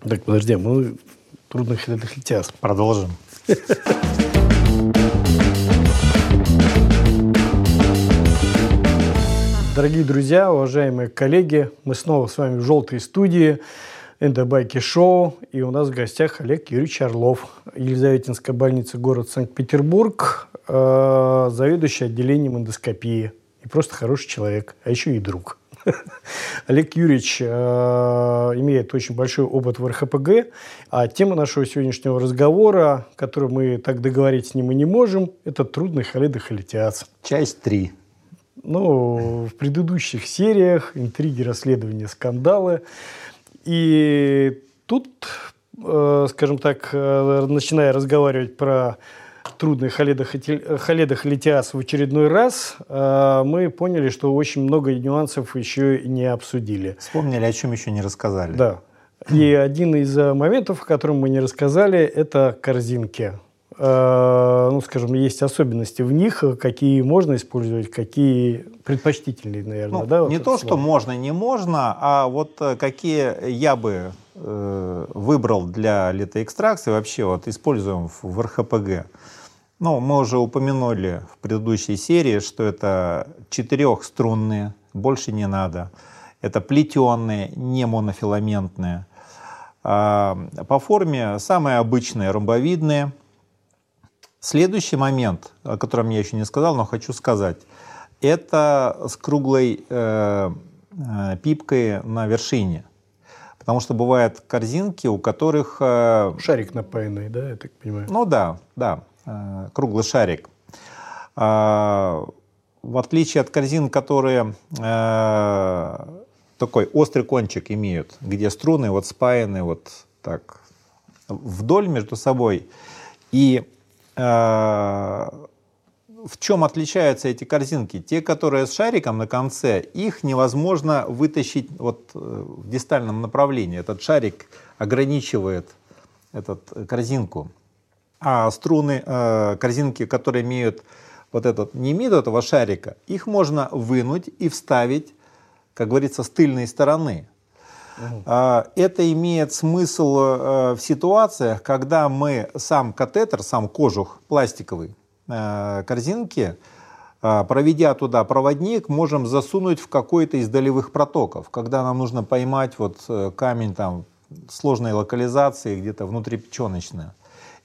Так, подожди, мы трудных летах летят. Продолжим. Дорогие друзья, уважаемые коллеги, мы снова с вами в желтой студии Эндобайки Шоу. И у нас в гостях Олег Юрьевич Орлов, Елизаветинская больница, город Санкт-Петербург, э, заведующий отделением эндоскопии. И просто хороший человек, а еще и друг. Олег Юрьевич э, имеет очень большой опыт в РХПГ, а тема нашего сегодняшнего разговора, которую мы так договорить с ним и не можем, это трудный холидохолитиаз. Часть 3. Ну, в предыдущих сериях интриги, расследования, скандалы. И тут, э, скажем так, э, начиная разговаривать про трудный Халедах, Халедах Литиас в очередной раз, э, мы поняли, что очень много нюансов еще не обсудили. Вспомнили, о чем еще не рассказали. Да. И один из э, моментов, о котором мы не рассказали, это корзинки. Э, ну, скажем, есть особенности в них, какие можно использовать, какие предпочтительные, наверное. Ну, да, не то, что можно, не можно, а вот какие я бы э, выбрал для литоэкстракции, вообще вот используем в, в РХПГ. Ну, мы уже упомянули в предыдущей серии, что это четырехструнные, больше не надо. Это плетеные, не монофиламентные. А, по форме самые обычные ромбовидные. Следующий момент, о котором я еще не сказал, но хочу сказать, это с круглой э, э, пипкой на вершине. Потому что бывают корзинки, у которых... Э, Шарик напаянный, да, я так понимаю? Ну да, да. Э, круглый шарик. А, в отличие от корзин, которые э, такой острый кончик имеют, где струны вот спаяны вот так вдоль между собой. И э, в чем отличаются эти корзинки? Те, которые с шариком на конце, их невозможно вытащить вот в дистальном направлении. Этот шарик ограничивает этот корзинку. А струны, э, корзинки, которые имеют вот этот, не имеют этого шарика, их можно вынуть и вставить, как говорится, с тыльной стороны. Угу. Это имеет смысл э, в ситуациях, когда мы сам катетер, сам кожух пластиковый э, корзинки, проведя туда проводник, можем засунуть в какой-то из долевых протоков, когда нам нужно поймать вот камень там сложной локализации где-то внутрипеченочная.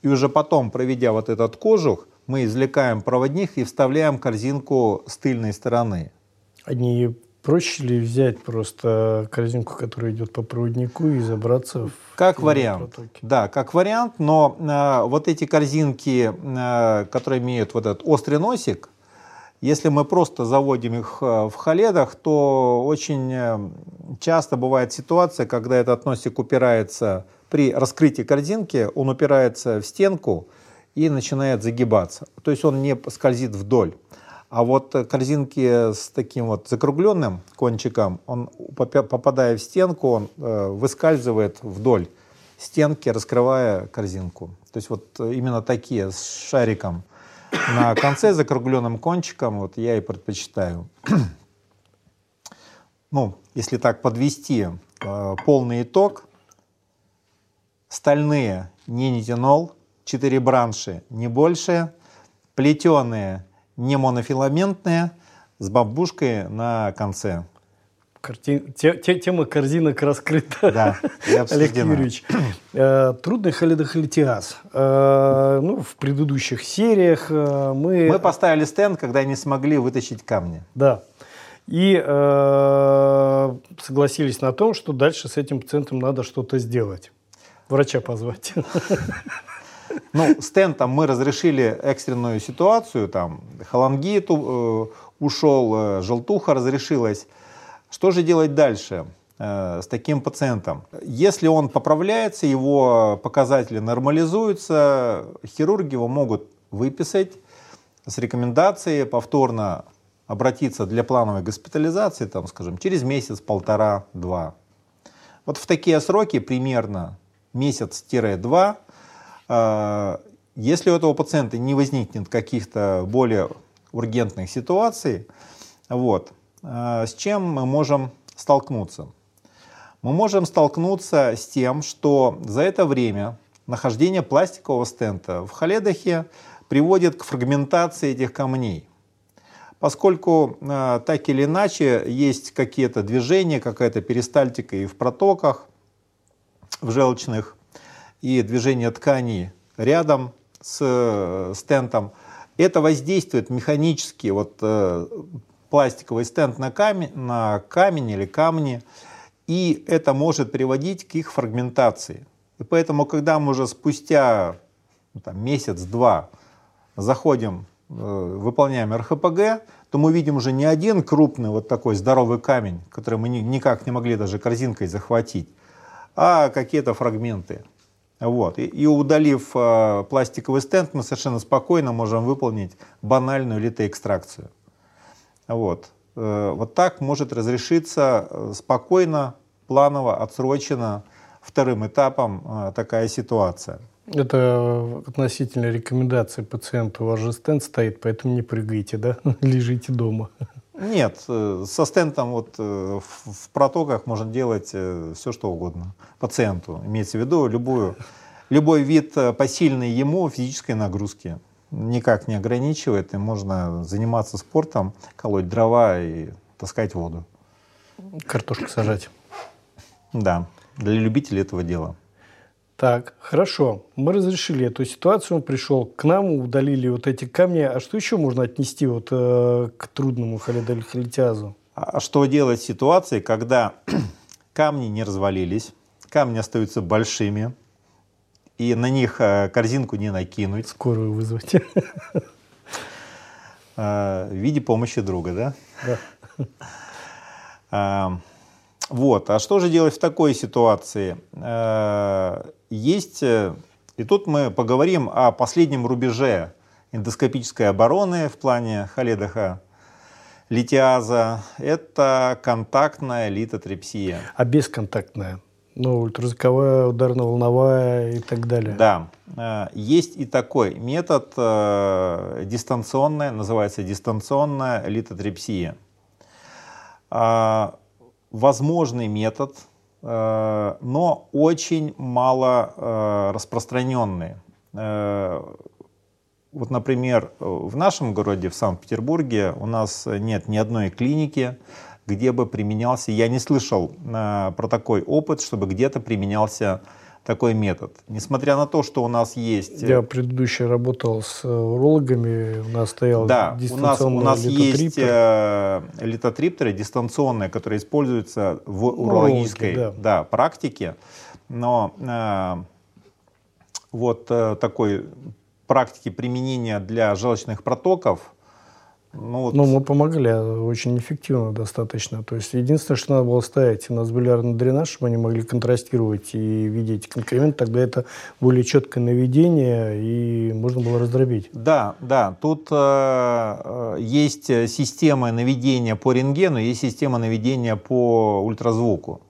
И уже потом, проведя вот этот кожух, мы извлекаем проводник и вставляем корзинку с тыльной стороны. Они проще ли взять просто корзинку, которая идет по проводнику и забраться в Как вариант. Протоки? Да, как вариант, но э, вот эти корзинки, э, которые имеют вот этот острый носик, если мы просто заводим их э, в халедах, то очень э, часто бывает ситуация, когда этот носик упирается при раскрытии корзинки он упирается в стенку и начинает загибаться. То есть он не скользит вдоль. А вот корзинки с таким вот закругленным кончиком, он, попадая в стенку, он э, выскальзывает вдоль стенки, раскрывая корзинку. То есть вот именно такие с шариком на конце закругленным кончиком вот я и предпочитаю. ну, если так подвести э, полный итог, стальные не нитинол, 4 бранши не больше, плетеные не монофиламентные, с бабушкой на конце. Карти... Тема корзинок раскрыта. Да, Олег Юрьевич. Э, трудный холидохолитиаз. Э, ну, в предыдущих сериях э, мы... Мы поставили стенд, когда не смогли вытащить камни. Да. И согласились на том, что дальше с этим пациентом надо что-то сделать врача позвать. Ну, стентом мы разрешили экстренную ситуацию, там холангит э, ушел, э, желтуха разрешилась. Что же делать дальше э, с таким пациентом? Если он поправляется, его показатели нормализуются, хирурги его могут выписать с рекомендацией повторно обратиться для плановой госпитализации, там, скажем, через месяц, полтора, два. Вот в такие сроки примерно месяц-два, а, если у этого пациента не возникнет каких-то более ургентных ситуаций, вот, а, с чем мы можем столкнуться? мы можем столкнуться с тем, что за это время нахождение пластикового стента в Халедахе приводит к фрагментации этих камней. Поскольку э, так или иначе есть какие-то движения, какая-то перистальтика и в протоках, в желчных, и движение тканей рядом с э, стентом, это воздействует механически, вот э, пластиковый стенд на камень, на камень или камни, и это может приводить к их фрагментации. И поэтому, когда мы уже спустя ну, там, месяц-два заходим, э, выполняем РХПГ, то мы видим уже не один крупный вот такой здоровый камень, который мы никак не могли даже корзинкой захватить, а какие-то фрагменты. Вот. И, и удалив э, пластиковый стенд, мы совершенно спокойно можем выполнить банальную литоэкстракцию. Вот. Э, вот так может разрешиться э, спокойно, планово, отсрочено вторым этапом э, такая ситуация. Это относительно рекомендации пациента. У вас же стенд стоит, поэтому не прыгайте, да? Лежите дома. Нет, со стентом вот в протоках можно делать все, что угодно пациенту. Имеется в виду любую, любой вид посильной ему физической нагрузки никак не ограничивает, и можно заниматься спортом, колоть дрова и таскать воду. Картошку сажать. Да, для любителей этого дела. Так, хорошо. Мы разрешили эту ситуацию, он пришел к нам, удалили вот эти камни. А что еще можно отнести вот э, к трудному халидолихолитиазу? А что делать в ситуации, когда камни не развалились, камни остаются большими, и на них э, корзинку не накинуть. Скорую вызвать. Э, в виде помощи друга, да? Да. Э, вот. А что же делать в такой ситуации? Есть, и тут мы поговорим о последнем рубеже эндоскопической обороны в плане Халедаха литиаза. Это контактная литотрепсия. А бесконтактная? Ну, ультразвуковая, ударно-волновая и так далее. Да. Э, есть и такой метод э, дистанционная, называется дистанционная литотрепсия. Э, возможный метод, но очень мало распространенный. Вот, например, в нашем городе, в Санкт-Петербурге, у нас нет ни одной клиники, где бы применялся, я не слышал э, про такой опыт, чтобы где-то применялся такой метод. Несмотря на то, что у нас есть... Я предыдущий работал с урологами, у нас стоял да, у нас, у нас есть э, литотриптеры дистанционные, которые используются в урологической да. Да, практике, но э, вот э, такой практики применения для желчных протоков ну, вот... ну, мы помогли а очень эффективно достаточно. То есть единственное, что надо было ставить носбилярный дренаж, чтобы они могли контрастировать и видеть конкремент, тогда это более четкое наведение и можно было раздробить. Да, да. Тут э, э есть система наведения по рентгену, есть система наведения по ультразвуку.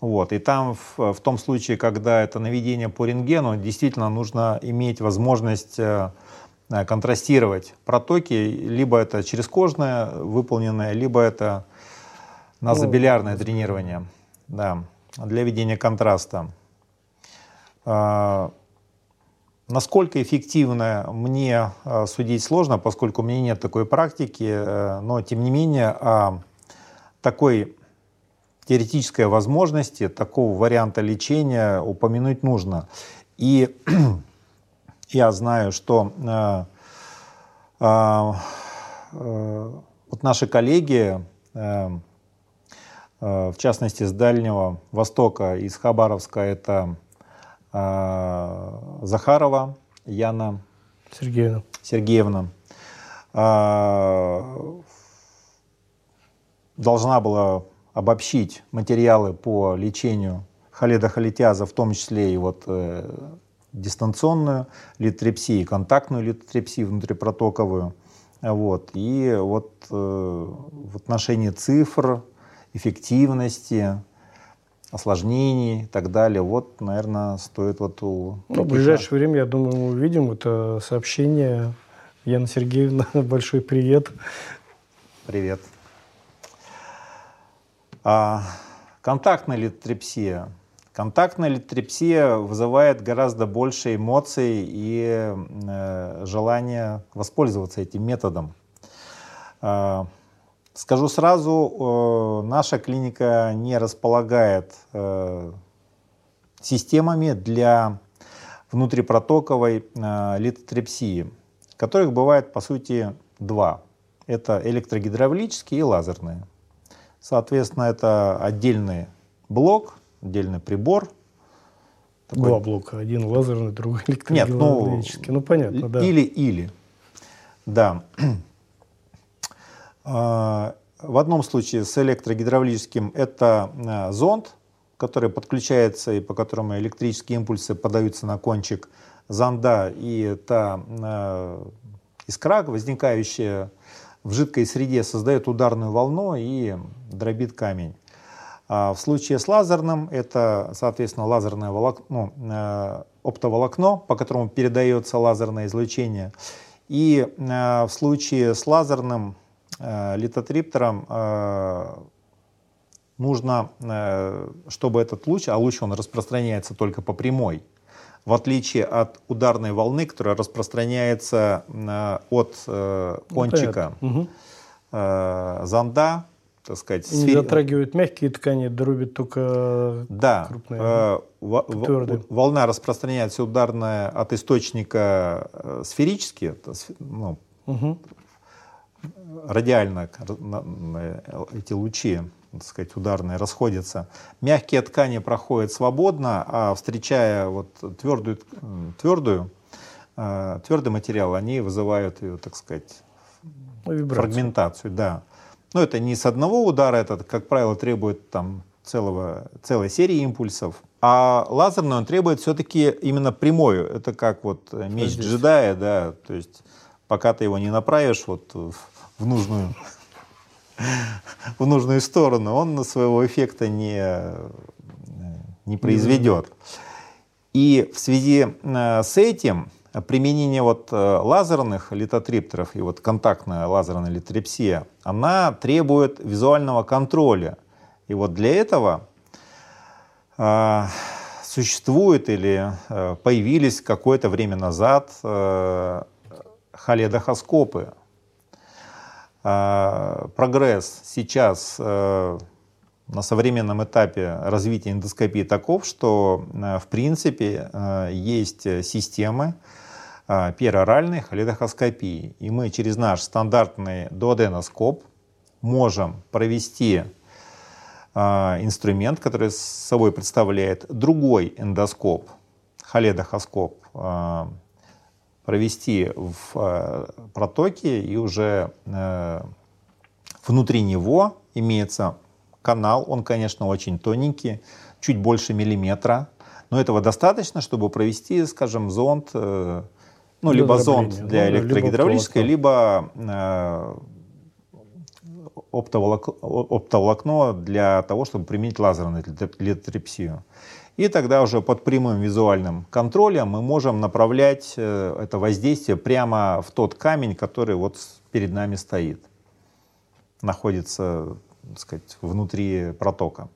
Вот. И там в, в том случае, когда это наведение по рентгену, действительно нужно иметь возможность Э, контрастировать протоки, либо это через кожное выполненное, либо это назобилярное ну, дренирование да, для ведения контраста. А, насколько эффективно мне а, судить сложно, поскольку у меня нет такой практики, э, но тем не менее о такой теоретической возможности, такого варианта лечения упомянуть нужно. И я знаю, что э, э, э, вот наши коллеги, в частности с Дальнего Востока, из Хабаровска, это Захарова Яна Сергеевна, Сергеевна. Должна была обобщить материалы по лечению халида халитяза, в том числе и вот дистанционную литотрепсию, контактную литотрепсию внутрипротоковую. Вот. И вот э, в отношении цифр, эффективности, осложнений и так далее, вот, наверное, стоит вот у... Ну, в ближайшее время, я думаю, мы увидим это сообщение. Яна Сергеевна, большой привет. Привет. А, Контактная литотрепсия. Контактная литотрепсия вызывает гораздо больше эмоций и э, желания воспользоваться этим методом. Э, скажу сразу, э, наша клиника не располагает э, системами для внутрипротоковой э, литотрепсии, которых бывает по сути два. Это электрогидравлические и лазерные. Соответственно, это отдельный блок, отдельный прибор. Такой... Два блока. Один лазерный, другой электрогидравлический. Нет, ну, ну понятно, да. Или-или. Да. А, в одном случае с электрогидравлическим это а, зонд, который подключается и по которому электрические импульсы подаются на кончик зонда, и та а, искра, возникающая в жидкой среде создает ударную волну и дробит камень. А в случае с лазерным это, соответственно, лазерное волокно, ну, э, оптоволокно, по которому передается лазерное излучение. И э, в случае с лазерным э, литотриптером нужно, чтобы этот луч, а луч он распространяется только по прямой, в отличие от ударной волны, которая распространяется от э, кончика. ну, зонда, так сказать, Не сфере... затрагивает мягкие ткани, дробит только да, крупные. Э, в, волна распространяется ударная от источника сферически, это, ну, угу. радиально эти лучи так сказать, ударные расходятся. Мягкие ткани проходят свободно, а встречая вот твердую, твердую, э, твердый материал, они вызывают ее, так сказать, Вибрацию. фрагментацию. Да. Но это не с одного удара, это, как правило, требует там, целого, целой серии импульсов. А лазерный он требует все-таки именно прямой. Это как вот меч джедая, да, то есть пока ты его не направишь вот в нужную в нужную сторону, он своего эффекта не, не произведет. И в связи э, с этим применение вот э, лазерных литотриптеров и вот контактная лазерная литотрепсия, она требует визуального контроля. И вот для этого э, существует или э, появились какое-то время назад э, холедохоскопы, а, прогресс сейчас э, на современном этапе развития эндоскопии таков, что э, в принципе э, есть системы пероральной холедохоскопии. И мы через наш стандартный дуоденоскоп можем провести инструмент, который собой представляет другой эндоскоп, холедохоскоп, провести в протоке и уже внутри него имеется канал, он, конечно, очень тоненький, чуть больше миллиметра, но этого достаточно, чтобы провести, скажем, зонд, э, ну, либо зонд для ну, электрогидравлической, либо, либо оптоволокно, оптоволокно для того, чтобы применить лазерную литотрепсию. И тогда уже под прямым визуальным контролем мы можем направлять э, это воздействие прямо в тот камень, который вот перед нами стоит, находится так сказать, внутри протока.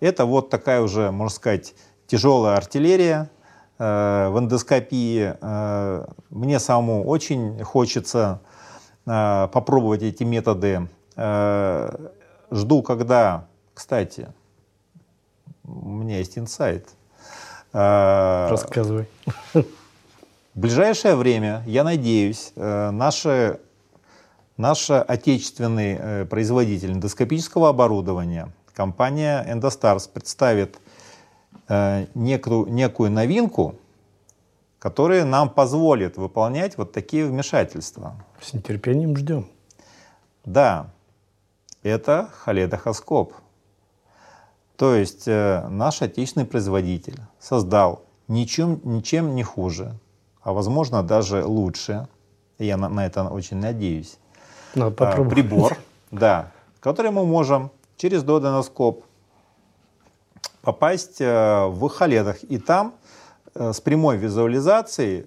Это вот такая уже, можно сказать, тяжелая артиллерия э, в эндоскопии. Э, мне самому очень хочется э, попробовать эти методы. Э, жду, когда, кстати, у меня есть инсайт. Рассказывай. В ближайшее время, я надеюсь, э, наши, наш отечественный э, производитель эндоскопического оборудования, компания Endostars, представит э, некую, некую новинку, которая нам позволит выполнять вот такие вмешательства. С нетерпением ждем. Да, это холедохоскоп. То есть э, наш отечественный производитель создал ничем, ничем не хуже, а возможно даже лучше, я на, на это очень надеюсь, Надо э, попробовать. прибор, да, который мы можем через додоноскоп попасть э, в халедах и там с прямой визуализацией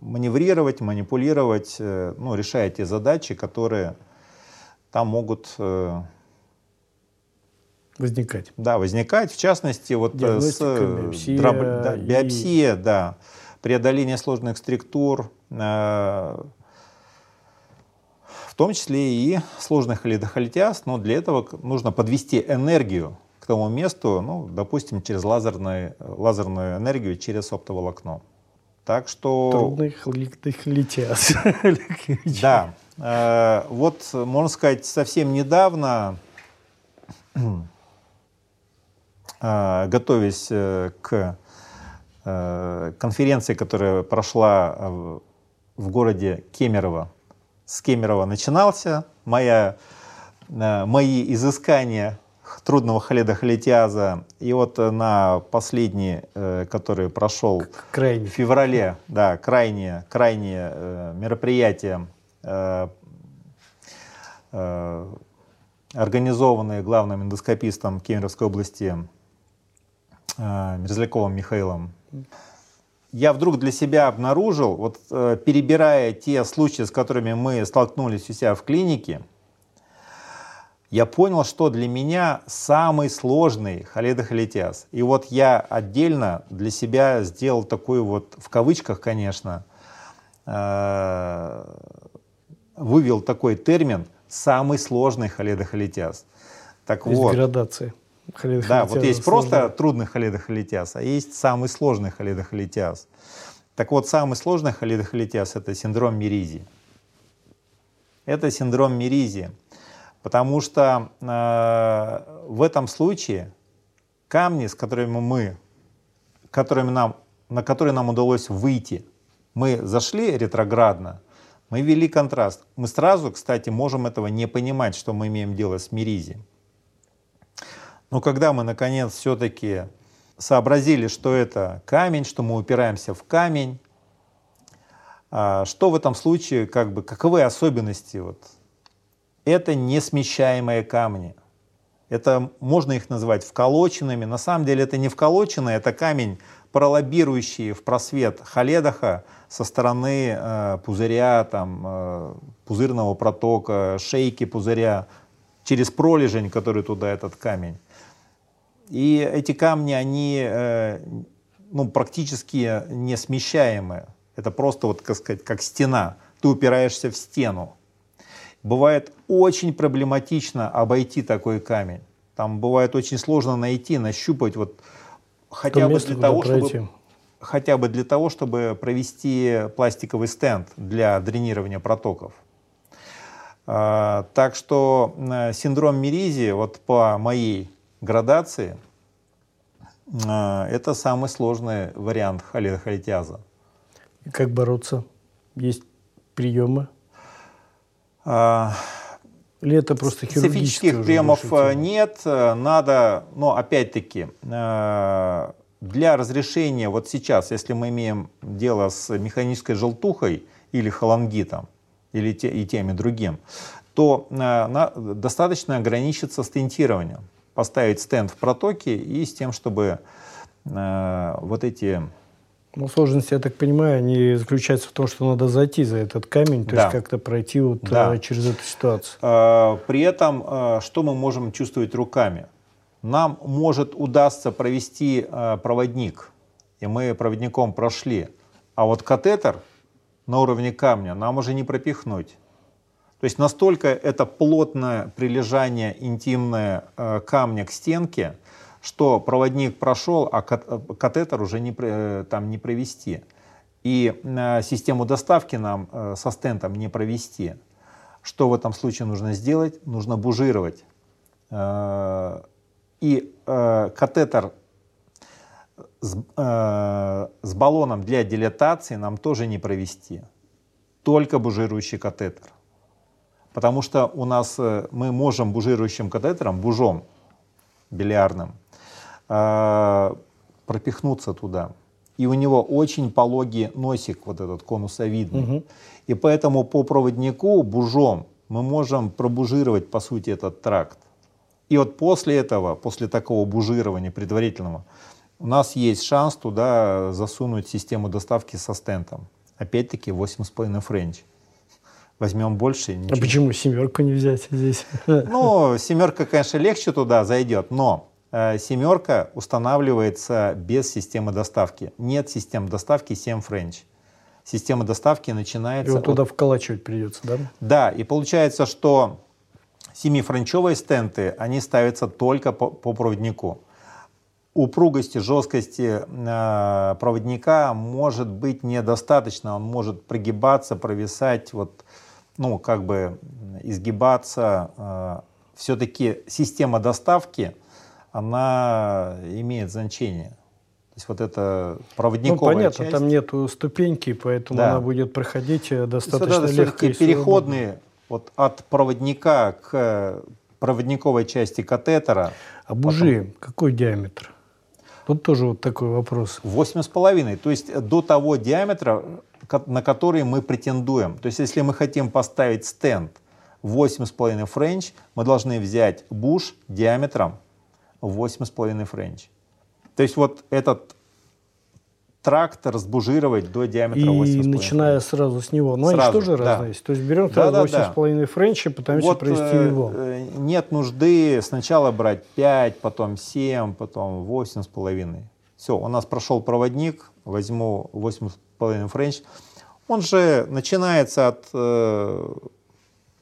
маневрировать, манипулировать, ну, решая те задачи, которые там могут возникать. Да, возникать, в частности, вот э, с биопсия, дроб... да, и... биопсия, да, преодоление сложных структур, э, в том числе и сложных лидохолитиаз, но для этого нужно подвести энергию к тому месту, ну, допустим, через лазерную, лазерную энергию через оптоволокно. Так что... Трудных лидохолитиаз. Да. Э, вот, можно сказать, совсем недавно, э, готовясь э, к конференции, которая прошла в городе Кемерово с Кемерово начинался. Моя, мои изыскания трудного Халеда Халитиаза. И вот э, на последний, э, который прошел крайне. в феврале, да, крайнее, крайнее мероприятие, организованное главным эндоскопистом Кемеровской области Мерзляковым Михаилом я вдруг для себя обнаружил, вот э, перебирая те случаи, с которыми мы столкнулись у себя в клинике, я понял, что для меня самый сложный холедохолитиаз. И вот я отдельно для себя сделал такой вот, в кавычках, конечно, э, вывел такой термин «самый сложный холедохолитиаз». Так Есть вот. градация. Да, вот есть просто трудный холидохолитиаз, а есть самый сложный холидохолитиаз. Так вот, самый сложный холидохолитиаз – это синдром Меризи. Это синдром Меризи, потому что э, в этом случае камни, с которыми мы, которыми нам, на которые нам удалось выйти, мы зашли ретроградно, мы ввели контраст. Мы сразу, кстати, можем этого не понимать, что мы имеем дело с Меризи. Но когда мы, наконец, все-таки сообразили, что это камень, что мы упираемся в камень, а, что в этом случае, как бы, каковы особенности? Вот? Это несмещаемые камни. Это можно их называть вколоченными. На самом деле это не вколоченный, это камень, пролоббирующий в просвет халедаха со стороны э, пузыря, там, э, пузырного протока, шейки пузыря, через пролежень, который туда этот камень. И эти камни, они э, ну, практически несмещаемые. Это просто, вот, как сказать, как стена. Ты упираешься в стену. Бывает очень проблематично обойти такой камень. Там бывает очень сложно найти, нащупать вот хотя бы для того, чтобы хотя бы для того, чтобы провести пластиковый стенд для дренирования протоков. А, так что синдром Меризи, вот по моей градации а, это самый сложный вариант холитиаза. И как бороться? Есть приемы? А, это просто Специфических приемов э, нет. Надо, но опять-таки, э, для разрешения вот сейчас, если мы имеем дело с механической желтухой или холангитом, или те, и тем и другим, то э, на, достаточно ограничиться стентированием поставить стенд в протоке и с тем, чтобы э, вот эти... Ну, сложности, я так понимаю, они заключаются в том, что надо зайти за этот камень, то да. есть как-то пройти вот да. Э, через эту ситуацию. Э, при этом, э, что мы можем чувствовать руками? Нам может удастся провести проводник, и мы проводником прошли, а вот катетер на уровне камня нам уже не пропихнуть. То есть настолько это плотное прилежание интимное камня к стенке, что проводник прошел, а катетер уже не, э, там не провести. И э, систему доставки нам со стентом не провести. Что в этом случае нужно сделать? Нужно бужировать. И катетер с, с баллоном для дилатации нам тоже не провести. Только бужирующий катетер. Потому что у нас э, мы можем бужирующим катетером, бужом бильярдным, э, пропихнуться туда. И у него очень пологий носик, вот этот конусовидный. Угу. И поэтому по проводнику бужом мы можем пробужировать, по сути, этот тракт. И вот после этого, после такого бужирования предварительного, у нас есть шанс туда засунуть систему доставки со стентом. Опять-таки 8,5 френч. возьмем больше. А почему семерку не взять здесь? Ну, семерка, конечно, легче туда зайдет, но семерка устанавливается без системы доставки. Нет системы доставки 7 French. Система доставки начинается... И вот туда от... вколачивать придется, да? Да, и получается, что семифранчевые стенты, они ставятся только по, по проводнику упругости, жесткости э, проводника может быть недостаточно. Он может прогибаться, провисать, вот, ну, как бы изгибаться. Э, все-таки система доставки, она имеет значение. То есть вот это проводниковая Ну, понятно, часть. там нету ступеньки, поэтому да. она будет проходить достаточно вот легко. И переходные вот от проводника к проводниковой части катетера. А бужи потом... какой диаметр? Тут тоже вот такой вопрос. Восемь с половиной, то есть до того диаметра, на который мы претендуем. То есть если мы хотим поставить стент 8,5 френч, мы должны взять буж диаметром 8,5 френч. То есть вот этот тракт сбужировать до диаметра и 8,5. начиная сразу с него. Но сразу, они тоже да. разные. То есть берем да, да, 8,5 да. френча, пытаемся вот, провести э, его. Э, нет нужды сначала брать 5, потом 7, потом 8,5. Все, у нас прошел проводник, возьму 8,5 френч. Он же начинается от э,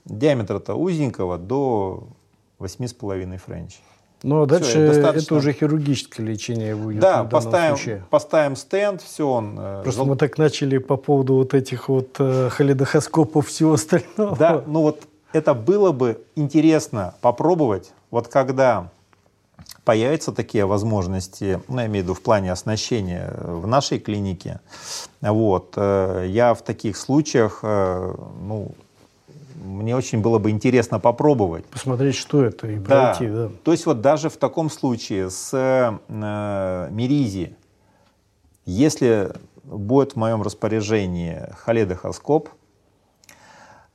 диаметра-то узенького до 8,5 френч. Ну, а дальше все, достаточно... это уже хирургическое лечение будет. Да, поставим, случае. поставим стент, все он. Э, Просто жел... мы так начали по поводу вот этих вот э, холедохоскопов всего остального. Да, ну вот это было бы интересно попробовать, вот когда появятся такие возможности, ну, я имею в виду в плане оснащения в нашей клинике, вот, э, я в таких случаях, э, ну, мне очень было бы интересно попробовать. Посмотреть, что это, и пройти, да. да. То есть вот даже в таком случае с э, Миризи, если будет в моем распоряжении холедохоскоп,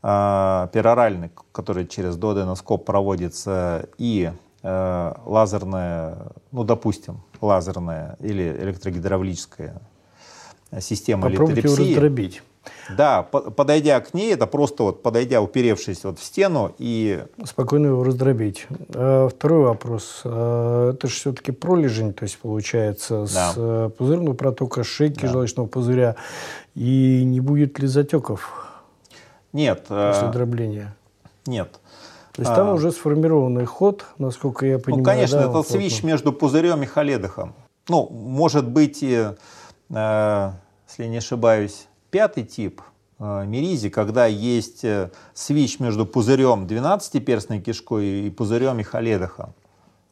э, пероральный, который через дуоденоскоп проводится, и э, лазерная, ну, допустим, лазерная или электрогидравлическая система Попробуйте литерепсии. раздробить. Да, подойдя к ней, это просто вот подойдя, уперевшись вот в стену и... Спокойно его раздробить. А, второй вопрос. А, это же все-таки пролежень, то есть получается да. с э, пузырного протока, шейки да. желчного пузыря. И не будет ли затеков? Нет. Э, после дробления? Нет. То есть а, там уже сформированный ход, насколько я ну, понимаю. Ну, конечно, да, это свищ между пузырем и холедохом. Ну, может быть, и, э, если не ошибаюсь, пятый тип э, миризи, когда есть э, свич между пузырем 12-перстной кишкой и пузырем Ихаледоха,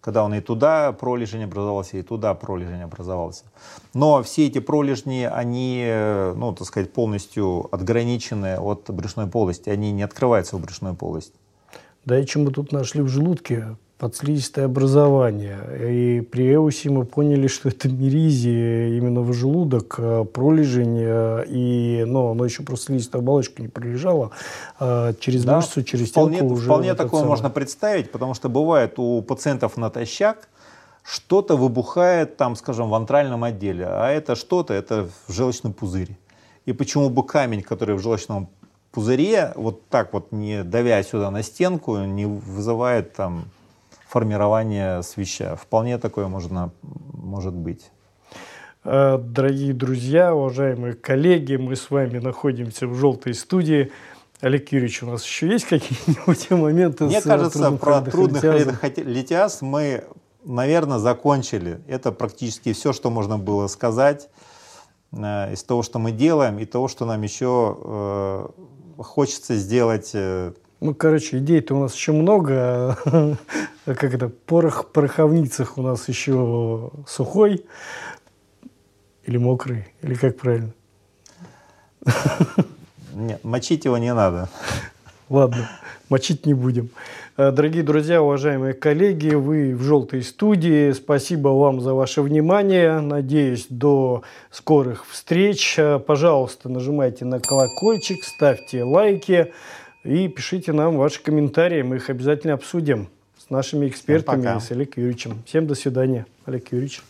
когда он и туда пролежень образовался, и туда пролежень образовался. Но все эти пролежни, они, э, ну, так сказать, полностью отграничены от брюшной полости, они не открываются в брюшной полости. Да и чем мы тут нашли в желудке? Подслизистое образование. И при Эусе мы поняли, что это миризия именно в желудок, э, пролежень, э, и, но оно еще просто слизистая оболочка не пролежала, а через да, мышцу, через вполне, телку уже... Вполне такое самое. можно представить, потому что бывает у пациентов натощак, что-то выбухает там, скажем, в антральном отделе, а это что-то, это в желчном пузыре. И почему бы камень, который в желчном пузыре, вот так вот не давя сюда на стенку, не вызывает там формирования свища. Вполне такое можно, может быть. Э, дорогие друзья, уважаемые коллеги, мы с вами находимся в «Желтой студии». Олег Юрьевич, у нас еще есть какие-нибудь моменты Мне с кажется, про трудных литиаз мы, наверное, закончили. Это практически все, что можно было сказать э, из того, что мы делаем, и того, что нам еще э, хочется сделать э, ну, короче, идей-то у нас еще много. как это, порох в пороховницах у нас еще сухой или мокрый, или как правильно? Нет, мочить его не надо. Ладно, мочить не будем. Э, дорогие друзья, уважаемые коллеги, вы в «Желтой студии». Спасибо вам за ваше внимание. Надеюсь, до скорых встреч. Э, пожалуйста, нажимайте на колокольчик, ставьте лайки. И пишите нам ваши комментарии, мы их обязательно обсудим нашими экспертами, с Олегом Юрьевичем. Всем до свидания, Олег Юрьевич.